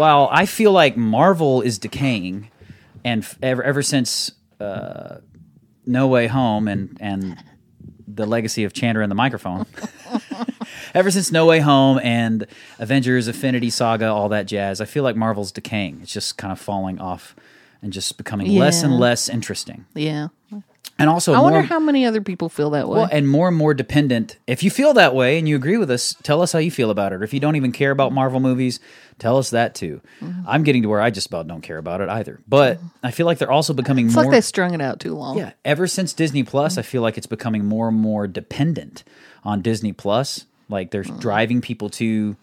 while I feel like Marvel is decaying, and f- ever ever since uh, No Way Home and and the legacy of Chandra and the microphone. ever since No Way Home and Avengers, Infinity Saga, all that jazz, I feel like Marvel's decaying. It's just kind of falling off and just becoming less and less interesting. Yeah. And also, I more, wonder how many other people feel that way. well, and more and more dependent. If you feel that way and you agree with us, tell us how you feel about it. Or if you don't even care about Marvel movies, tell us that too. Mm-hmm. I'm getting to where I just about don't care about it either. But I feel like they're also becoming it's more. like they strung it out too long. yeah, ever since Disney Plus, I feel like it's becoming more and more dependent on Disney Plus. Like they're driving people to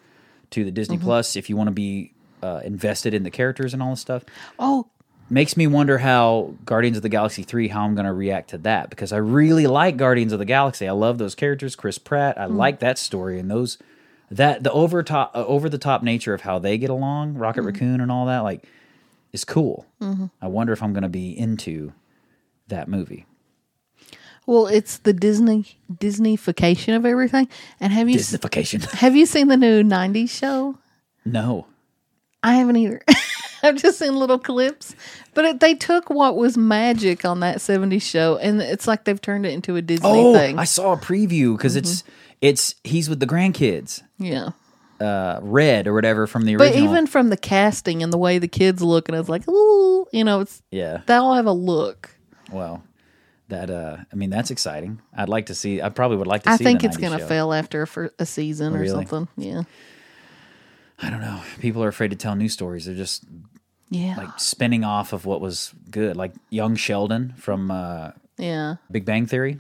to the Disney Plus if you want to be uh, invested in the characters and all this stuff Oh, makes me wonder how Guardians of the Galaxy 3 how I'm going to react to that because I really like Guardians of the Galaxy. I love those characters, Chris Pratt. I mm. like that story and those that the over top uh, over the top nature of how they get along, Rocket mm-hmm. Raccoon and all that like is cool. Mm-hmm. I wonder if I'm going to be into that movie. well, it's the Disney Disneyfication of everything. And have you Disneyfication. have you seen the new '90s show? no. I haven't either. I've just seen little clips, but it, they took what was magic on that '70s show, and it's like they've turned it into a Disney Oh, thing. I saw a preview because it's it's he's with the grandkids, yeah, uh, Red or whatever from the original. but even from the casting and the way the kids look, and it's like, ooh, you know, it's yeah, they all have a look. Well, that uh, I mean, that's exciting. I'd like to see. I probably would like to I think it's 90s going to fail after a, a season or Really? something. Yeah, I don't know. People are afraid to tell new stories. They're just yeah, like spinning off of what was good, like young Sheldon from uh, yeah. Big Bang Theory.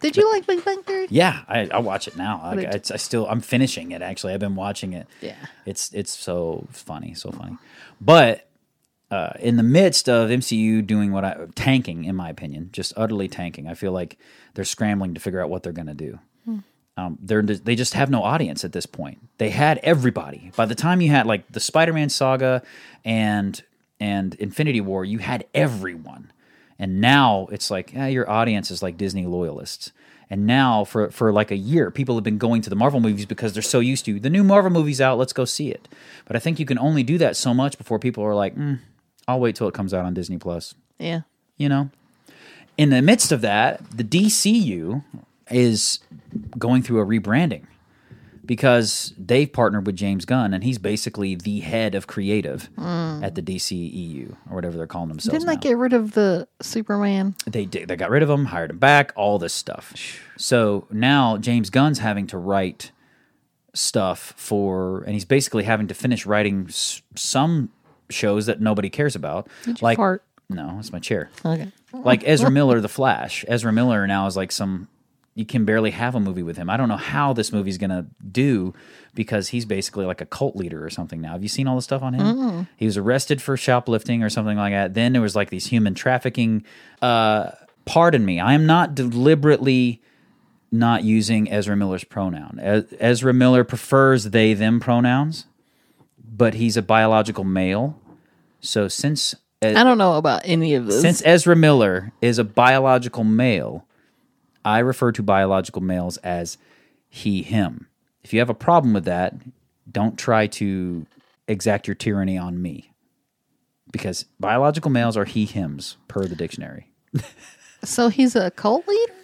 Did you like Big Bang Theory? Yeah, I, I watch it now. I, it's, I still I'm finishing it. Actually, I've been watching it. Yeah. it's it's so funny, so funny. But uh, in the midst of MCU doing what I tanking, in my opinion, just utterly tanking, I feel like they're scrambling to figure out what they're going to do. Um, they're they just have no audience at this point. They had everybody by the time you had like the Spider-Man saga and and Infinity War. You had everyone, and now it's like yeah, your audience is like Disney loyalists. And now for for like a year, people have been going to the Marvel movies because they're so used to the new Marvel movies out. Let's go see it. But I think you can only do that so much before people are like, mm, I'll wait till it comes out on Disney Plus Yeah. you know in the midst of that the dcu is going through a rebranding because they've partnered with james gunn and he's basically the head of creative hmm. at the dceu or whatever they're calling themselves Didn't they get rid of the Superman? they did, they got rid of him hired him back all this stuff so now james gunn's having to write stuff for and he's basically having to finish writing s- some shows that nobody cares about Did you like fart? no it's my chair Okay. like Ezra Miller, The Flash. Ezra Miller now is like some. You can barely have a movie with him. I don't know how this movie's gonna do because he's basically like a cult leader or something now. Have you seen all the stuff on him? He was arrested for shoplifting or something like that. Then there was like these human trafficking. Uh, pardon me, I am not deliberately not using Ezra Miller's pronoun. Ezra Miller prefers they them pronouns, but he's a biological male. So since I don't know about any of this. since Ezra Miller is a biological male, I refer to biological males as he, him. If you have a problem with that, don't try to exact your tyranny on me. Because biological males are he, hims, per the dictionary. so he's a cult leader?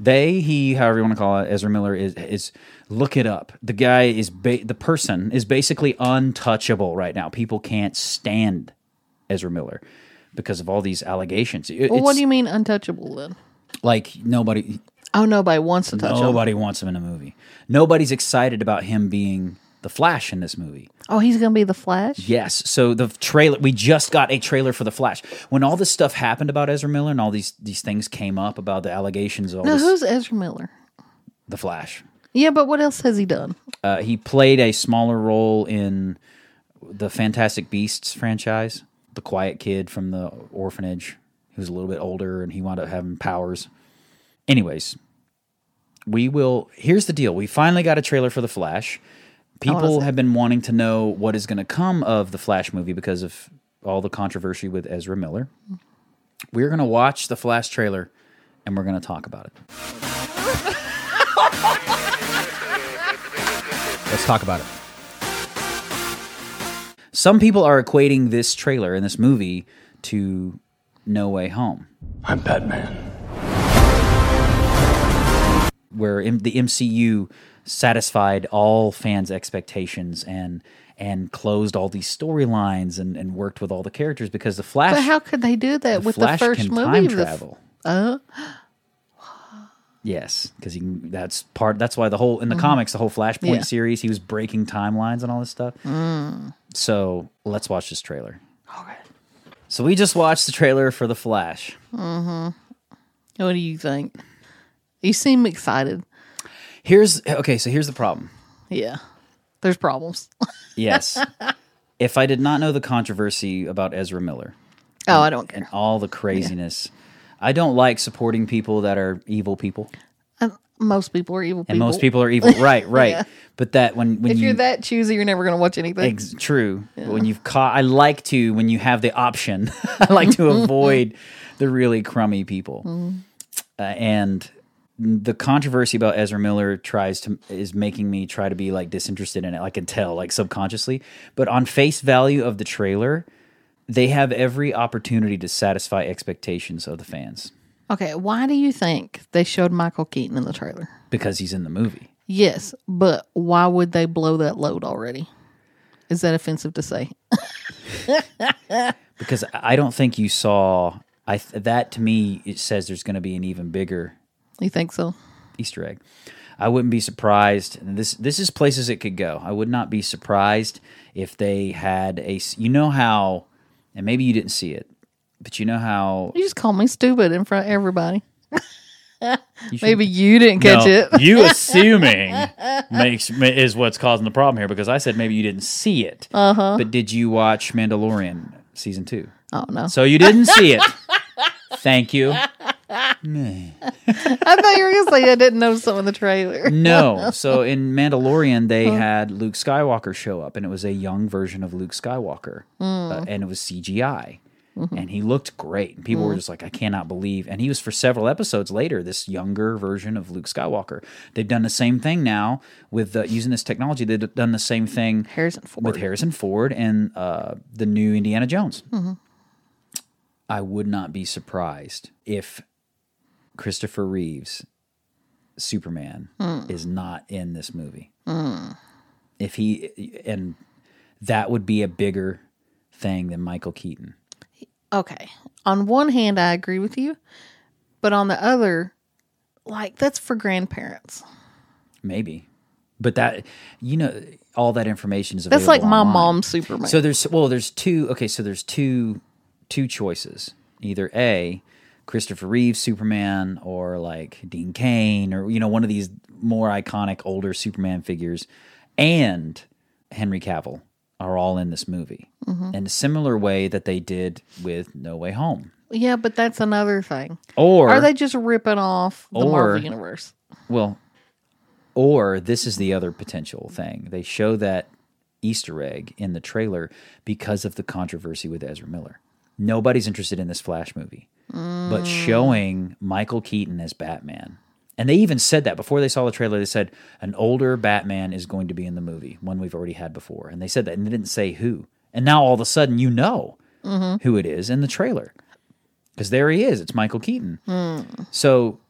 They, he, however you want to call it, Ezra Miller is is look it up. The guy is ba- the person is basically untouchable right now. People can't stand Ezra Miller because of all these allegations. It- Well, what do you mean untouchable then? Like nobody Oh, nobody wants to touch him. nobody wants him in a movie. Nobody's excited about him being the Flash in this movie. Oh, he's going to be the Flash? Yes. So the trailer we just got a trailer for the Flash. When all this stuff happened about Ezra Miller and all these these things came up about the allegations of all Now, this, who's Ezra Miller? the Flash. Yeah, but what else has he done? Uh, he played a smaller role in the Fantastic Beasts franchise. The quiet kid from the orphanage. He was a little bit older and he wound up having powers. Anyways, we will. Here's the deal. We finally got a trailer for the Flash. Oh, people see have been wanting to know what is going to come of the Flash movie because of all the controversy with Ezra Miller. We're going to watch the Flash trailer and we're going to talk about it. Let's talk about it. Some people are equating this trailer and this movie to No Way Home, I'm Batman. where M- the MCU satisfied all fans' expectations and and closed all these storylines and, and worked with all the characters because the Flash But how could they do that the with Flash the first can movie? time of the f- travel. Uh, Yes, because you. That's part. That's why the whole in the comics, the whole Flashpoint. Yeah. series, he was breaking timelines and all this stuff. So let's watch this trailer. okay. So we just watched the trailer for the Flash. Mm-hmm. What do you think? You seem excited. Here's okay. So here's the problem. Yeah. There's problems. Yes, if I did not know the controversy about Ezra Miller oh, I don't and care. all the craziness, I don't like supporting people that are evil people, most people are evil people. and most people are evil. Right, right. Yeah. But that when when If you you're that choosy, you're never going to watch anything. Ex- true. But When you've caught, I like to when you have the option. I like to avoid the really crummy people. Uh, and the controversy about Ezra Miller tries to is making me try to be like disinterested in it. I can tell, like subconsciously. But on face value of the trailer, they have every opportunity to satisfy expectations of the fans Okay, why do you think they showed Michael Keaton in the trailer? because he's in the movie. Yes, but why would they blow that load already? Is that offensive to say? Because I don't think you saw. I th- that to me it says there's going to be an even bigger You think so? Easter egg. I wouldn't be surprised. and This this is places it could go. I would not be surprised if they had a. You know how, and maybe you didn't see it, but you know how. You just call me stupid in front of everybody. You Maybe you didn't catch No, it. you assuming makes is what's causing the problem here because I said maybe you didn't see it. Uh-huh. But did you watch Mandalorian season two? Oh no! So you didn't see it. Thank you. I thought you were gonna say I didn't know some of the trailer. No. So in Mandalorian, they had Luke Skywalker show up, and it was a young version of Luke Skywalker, uh, and it was CGI. And he looked great. And people were just like, I cannot believe. And he was for several episodes later, this younger version of Luke Skywalker. They've done the same thing now with uh, using this technology. They've done the same thing Harrison Ford. with Harrison Ford and uh, the new Indiana Jones. I would not be surprised if Christopher Reeves, Superman, is not in this movie. If he and that would be a bigger thing than Michael Keaton. Okay. On one hand, I agree with you, but on the other, like that's for grandparents. Maybe, but that you know all that information is available. That's like my online. mom's Superman. So there's well, there's two. Okay, so there's two two choices. Either a Christopher Reeve Superman or like Dean Cain or you know one of these more iconic older Superman figures, and Henry Cavill are all in this movie mm-hmm. in a similar way that they did with No Way Home. yeah, but that's another thing. Or Are they just ripping off the or- Marvel universe? Well, or this is the other potential thing. They show that Easter egg in the trailer because of the controversy with Ezra Miller. Nobody's interested in this Flash movie, but mm. showing Michael Keaton as Batman. And they even said that before they saw the trailer. They said an older Batman is going to be in the movie, one we've already had before. And they said that, and they didn't say who. And now all of a sudden, you know mm-hmm. who it is in the trailer because there he is. It's Michael Keaton. Hmm. So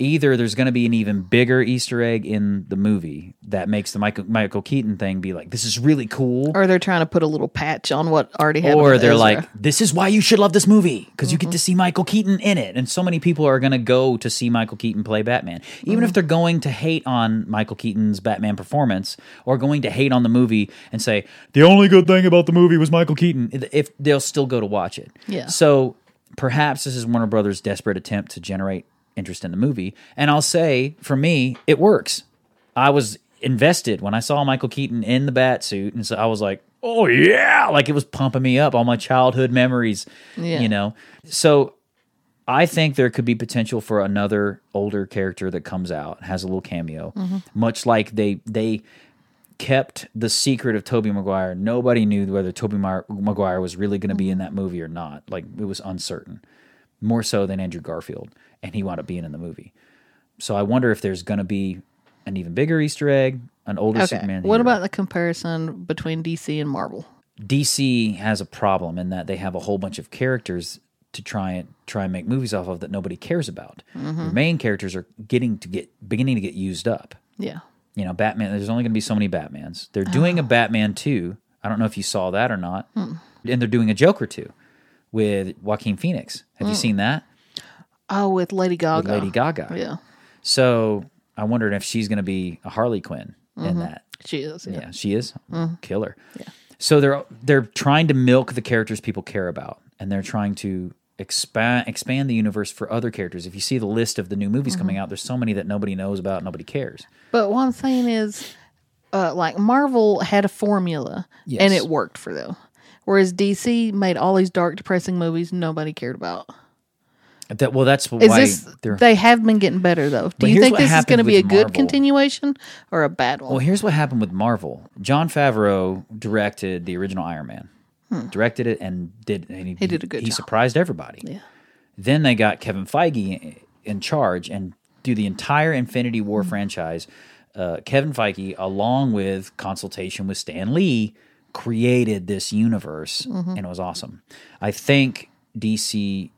either there's going to be an even bigger Easter egg in the movie that makes the Michael Michael Keaton thing be like, this is really cool, Or they're trying to put a little patch on what already happened. or they're Ezra. like, this is why you should love this movie because you get to mm-hmm. see Michael Keaton in it, and so many people are going to go to see Michael Keaton play Batman, even if mm-hmm. they're going to hate on Michael Keaton's Batman performance or going to hate on the movie and say the only good thing about the movie was Michael Keaton, if they'll still go to watch it. Yeah. So perhaps this is Warner Brothers' desperate attempt to generate interest in the movie. And I'll say, for me, it works. I was invested when I saw Michael Keaton in the bat suit, and so I was like, "Oh yeah!" Like it was pumping me up, all my childhood memories. Yeah. You know, so I think there could be potential for another older character that comes out has a little cameo, mm-hmm. much like they they kept the secret of Tobey Maguire. Nobody knew whether Tobey Mar- Maguire was really going to be in mm-hmm. that movie or not. Like it was uncertain, more so than Andrew Garfield, and he wound up being in the movie. So I wonder if there's going to be an even bigger Easter egg, an older okay. Superman. What about the comparison between DC and Marvel? DC has a problem in that they have a whole bunch of characters to try and try and make movies off of that nobody cares about. Mm-hmm. Your main characters are getting to get beginning to get used up. Yeah. You know, Batman. There's only going to be so many Batmans. They're oh. doing a Batman two. I don't know if you saw that or not. Hmm. And they're doing a Joker two with Joaquin Phoenix. Have you hmm. seen that Oh, with Lady Gaga. with Lady Gaga? Yeah. So I wondered if she's going to be a Harley Quinn in mm-hmm. that. She is. Yeah. Yeah, she is mm-hmm. killer. Yeah. So they're they're trying to milk the characters people care about, and they're trying to expand expand the universe for other characters. If you see the list of the new movies coming mm-hmm. out, there's so many that nobody knows about, nobody cares. But what I'm saying is, uh, like Marvel had a formula Yes. and it worked for them. Whereas DC made all these dark, depressing movies nobody cared about. That well, that's Is why this? they're. Have been getting better though. Do you think this is going to be a good Marvel. continuation or a bad one? well, here's what happened with Marvel. Jon Favreau directed the original Iron Man, directed it, and did and he, Hmm. He did a good He job. surprised everybody. yeah. Then they got Kevin Feige in charge and do the entire Infinity War Mm-hmm. franchise. Uh, Kevin Feige, along with consultation with Stan Lee, created this universe, Mm-hmm. and it was awesome. I think DC,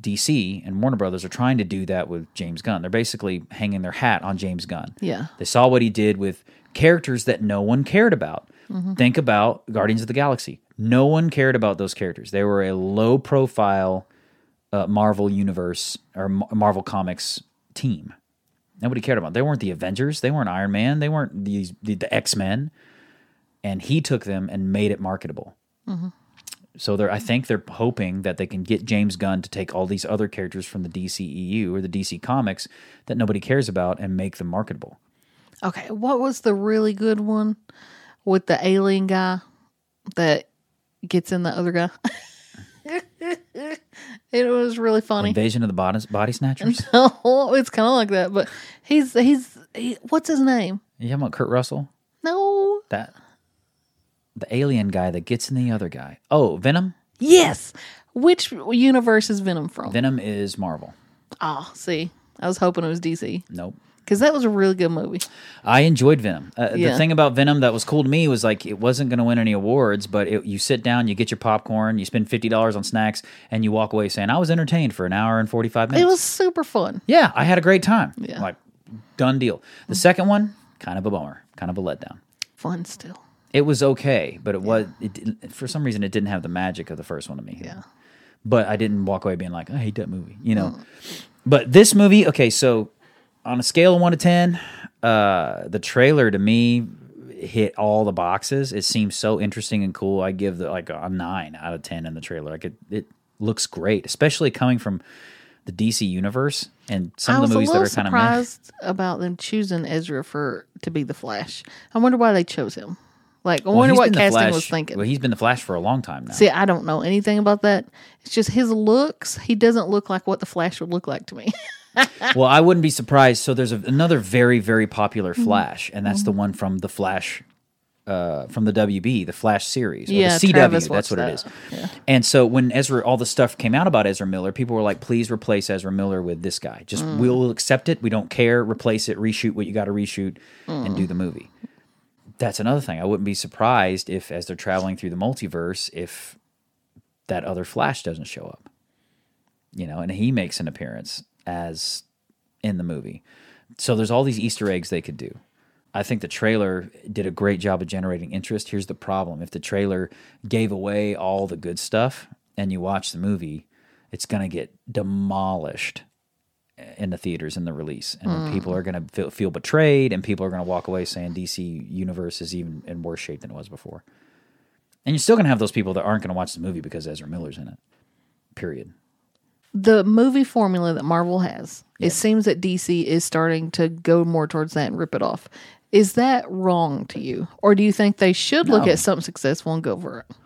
DC, and Warner Brothers are trying to do that with James Gunn. They're basically hanging their hat on James Gunn. Yeah. They saw what he did with characters that no one cared about. Mm-hmm. Think about Guardians of the Galaxy. No one cared about those characters. They were a low profile uh, Marvel universe or Ma- Marvel Comics team. Nobody cared about. Them. They weren't the Avengers. They weren't Iron Man. They weren't these the, the X Men. And he took them and made it marketable. So they're, I think they're hoping that they can get James Gunn to take all these other characters from the DCEU or the DC Comics that nobody cares about and make them marketable. Okay. What was the really good one with the alien guy that gets in the other guy? it was really funny. Invasion of the Body, body Snatchers. Oh, it's kind of like that, but he's he's he, what's his name? you talking about Kurt Russell? No. That the alien guy that gets in the other guy. Oh, Venom. Yes. Which universe is Venom from? Venom is Marvel. Oh, see, I was hoping it was DC Nope. because that was a really good movie. I enjoyed Venom. Uh, The thing about Venom that was cool to me was like it wasn't going to win any awards, but it, you sit down, you get your popcorn, you spend fifty dollars on snacks, and you walk away saying, "I was entertained for an hour and forty five minutes." It was super fun. yeah, I had a great time. Yeah. like done deal. The second one, kind of a bummer, kind of a letdown. Fun still. It was okay, but it was it for some reason it didn't have the magic of the first one to me. Yeah. but I didn't walk away being like, I hate that movie, you know. But this movie, okay, so on a scale of one to ten, uh, the trailer to me hit all the boxes. It seems so interesting and cool. I give the like a nine out of ten in the trailer. Like it, it looks great, especially coming from the DC universe and some of the movies that are kind of surprised about them choosing Ezra for to be the Flash. I wonder why they chose him. Like, I Well, wonder what casting Flash- was thinking. Well, he's been the Flash for a long time now. See, I don't know anything about that. It's just his looks. He doesn't look like what the Flash would look like to me. well, I wouldn't be surprised. So there's a, another very, very popular Mm-hmm. Flash, and that's the one from the Flash, uh, from the WB, the Flash series, or Yeah, the CW. That's what it is. that. is. And so when Ezra, all the stuff came out about Ezra Miller, people were like, "Please replace Ezra Miller with this guy. Just Mm. we'll accept it. We don't care. Replace it. Reshoot what you got to reshoot, and Mm. do the movie." That's another thing. I wouldn't be surprised if, as they're traveling through the multiverse, if that other Flash doesn't show up. You know, and he makes an appearance as in the movie. So there's all these Easter eggs they could do. I think the trailer did a great job of generating interest. Here's the problem if the trailer gave away all the good stuff and you watch the movie, it's going to get demolished in the theaters in the release. And then people mm. are going to feel, feel betrayed and people are going to walk away saying DC Universe is even in worse shape than it was before. And you're still going to have those people that aren't going to watch the movie because Ezra Miller's in it. Period. the movie formula that Marvel has, it seems that DC is starting to go more towards that and rip it off. Is that wrong to you? Or do you think they should look at something successful and go for it?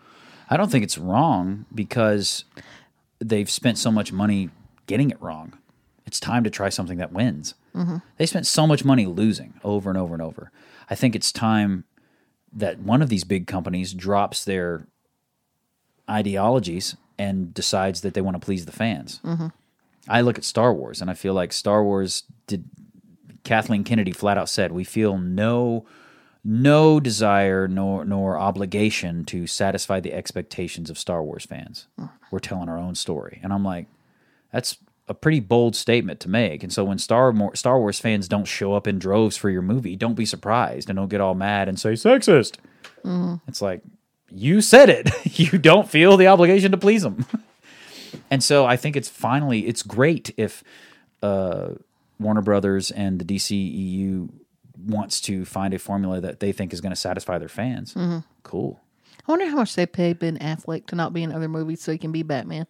I don't think it's wrong because they've spent so much money getting it wrong. It's time to try something that wins. Mm-hmm. They spent so much money losing over and over and over. I think it's time that one of these big companies drops their ideologies and decides that they want to please the fans. Mm-hmm. I look at Star Wars and I feel like Star Wars did. Kathleen Kennedy flat out said, "We feel no no desire nor nor obligation to satisfy the expectations of Star Wars fans. Mm. We're telling our own story, and I'm like, that's a pretty bold statement to make. And so when Star Star Wars fans don't show up in droves for your movie, don't be surprised and don't get all mad and say sexist. It's like you said it. you don't feel the obligation to please them. and so I think it's finally it's great if uh, Warner Brothers and the DCEU wants to find a formula that they think is going to satisfy their fans. Cool. I wonder how much they pay Ben Affleck to not be in other movies so he can be Batman.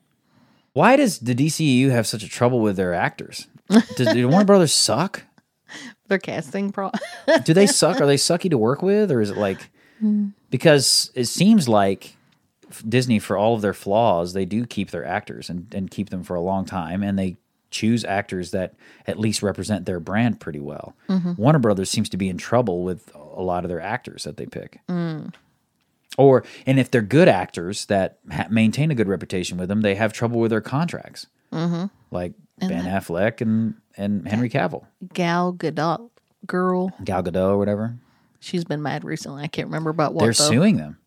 Why does the DCEU have such a trouble with their actors? Does do Warner Brothers suck? Their casting pro. Do they suck? Are they sucky to work with, or is it like because it seems like Disney, for all of their flaws, they do keep their actors and, and keep them for a long time, and they choose actors that at least represent their brand pretty well. Mm-hmm. Warner Brothers seems to be in trouble with a lot of their actors that they pick. Mm. Or and if they're good actors that ha- maintain a good reputation with them, they have trouble with their contracts, mm-hmm. like Ben Affleck and and Henry Cavill, Gal Gadot girl. Gal Gadot or whatever. She's been mad recently. I can't remember about what. they're though. suing them.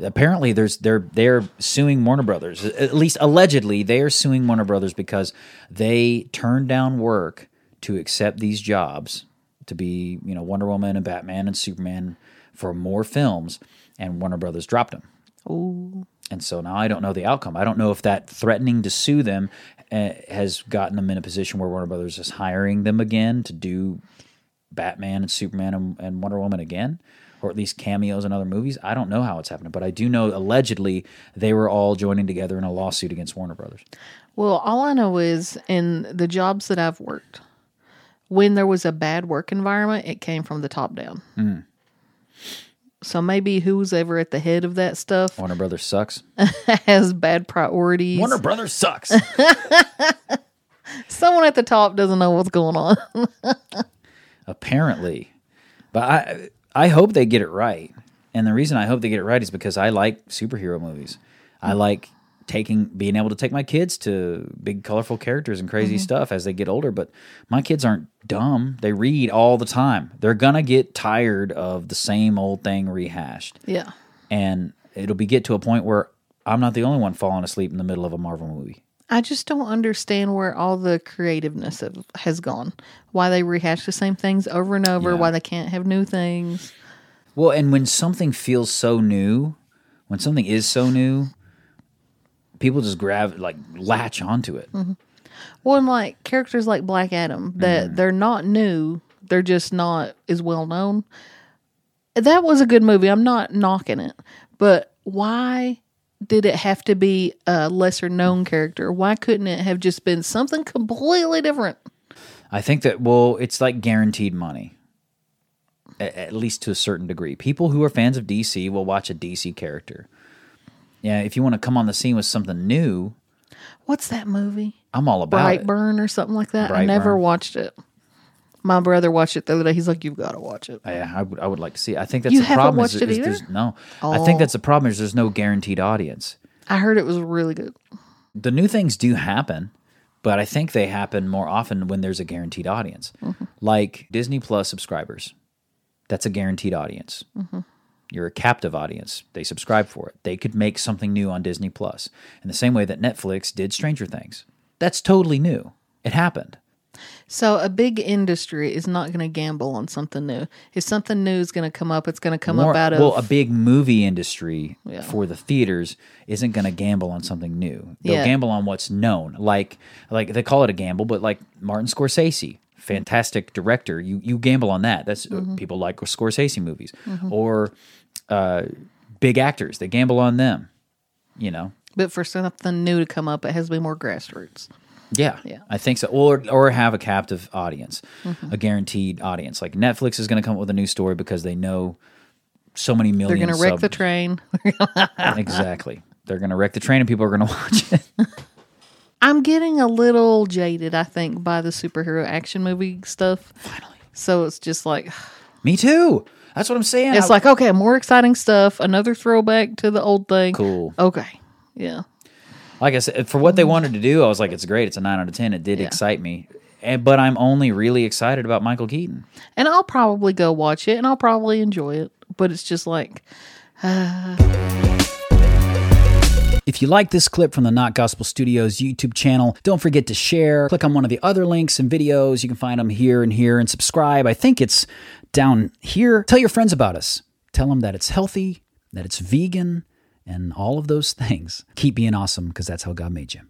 Apparently, there's they're they're suing Warner Brothers. At least allegedly, they are suing Warner Brothers because they turned down work to accept these jobs to be, you know, Wonder Woman and Batman and Superman for more films, and Warner Brothers dropped them. Ooh. And so now I don't know the outcome. I don't know if that threatening to sue them uh, has gotten them in a position where Warner Brothers is hiring them again to do Batman and Superman and, and Wonder Woman again, or at least cameos in other movies. I don't know how it's happening, but I do know allegedly they were all joining together in a lawsuit against Warner Brothers. Well, all I know is in the jobs that I've worked, when there was a bad work environment, it came from the top down. Hmm. So maybe who's ever at the head of that stuff Warner Brothers sucks. has bad priorities. Warner Brothers sucks. Someone at the top doesn't know what's going on. apparently. But I I hope they get it right. And the reason I hope they get it right is because I like superhero movies. I like taking being able to take my kids to big colorful characters and crazy mm-hmm. stuff as they get older, but my kids aren't dumb. They read all the time. They're to get tired of the same old thing rehashed. yeah. And it'll be get to a point where I'm not the only one falling asleep in the middle of a Marvel movie. I just don't understand where all the creativeness of, has gone. Why they rehash the same things over and over. Yeah. Why they can't have new things. Well, and when something feels so new, when something is so new, people just grab like latch onto it. Well, and like characters like Black Adam, that Mm-hmm. they're not new. They're just not as well known. That was a good movie. I'm not knocking it, but why did it have to be a lesser known character? Why couldn't it have just been something completely different? I think that well, it's like guaranteed money. At least to a certain degree. People who are fans of DC will watch a DC character. Yeah, if you want to come on the scene with something new, What's that movie? I'm all about it. Brightburn or something like that. I never Brightburn. watched it. My brother watched it the other day. He's like, "You've got to watch it." Yeah, I would, I would like to see. it. I think that's You the haven't problem. is- watched it is either? there's- no, I think Oh. that's the problem. Is there's no guaranteed audience. I heard it was really good. the new things do happen, but I think they happen more often when there's a guaranteed audience. Mm-hmm. Like Disney Plus subscribers, that's a guaranteed audience. Mm-hmm. You're a captive audience. They subscribe for it. They could make something new on Disney Plus in the same way that Netflix did Stranger Things. That's totally new. It happened. So a big industry is not going to gamble on something new. If something new is going to come up, it's going to come More- up out of well, a big movie industry Yeah. for the theaters isn't going to gamble on something new. They'll Yeah. gamble on what's known. Like like they call it a gamble, but like Martin Scorsese, fantastic director. You you gamble on that. That's Mm-hmm. uh, people like Scorsese movies or uh, big actors. They gamble on them. You know. But for something new to come up, it has to be more grassroots. Yeah, Yeah. I think so. Or or have a captive audience, Mm-hmm. a guaranteed audience. Like Netflix is going to come up with a new story because they know so many 1000000 They're going to wreck the train. exactly. They're going to wreck the train and people are going to watch it. I'm getting a little jaded, I think, by the superhero action movie stuff. Finally. So it's just like Me too. That's what I'm saying. it's I- like okay, more exciting stuff. Another throwback to the old thing. cool. Okay, yeah, Like I said, for what they wanted to do, I was like, it's great. It's a nine out of ten. It did Yeah. excite me, and, but I'm only really excited about Michael Keaton. And I'll probably go watch it and I'll probably enjoy it. But it's just like, uh, If you like this clip from the Not Gospel Studios YouTube channel, don't forget to share. Click on one of the other links and videos. You can find them here and here and subscribe. I think it's down here. Tell your friends about us. Tell them that it's healthy, that it's vegan, and all of those things. Keep being awesome because that's how God made you.